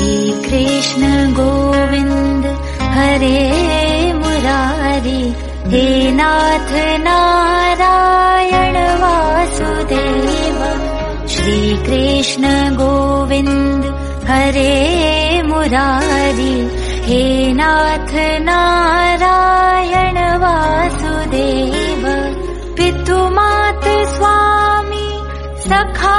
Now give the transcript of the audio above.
श्रीकृष्ण गोविन्द हरे मरारी हे नाथ नारायण वासुदेव। श्रीकृष्ण गोविन्द हरे मरारी हे नाथ नारायण वासुदेव। पितु मातृ स्वामी सखा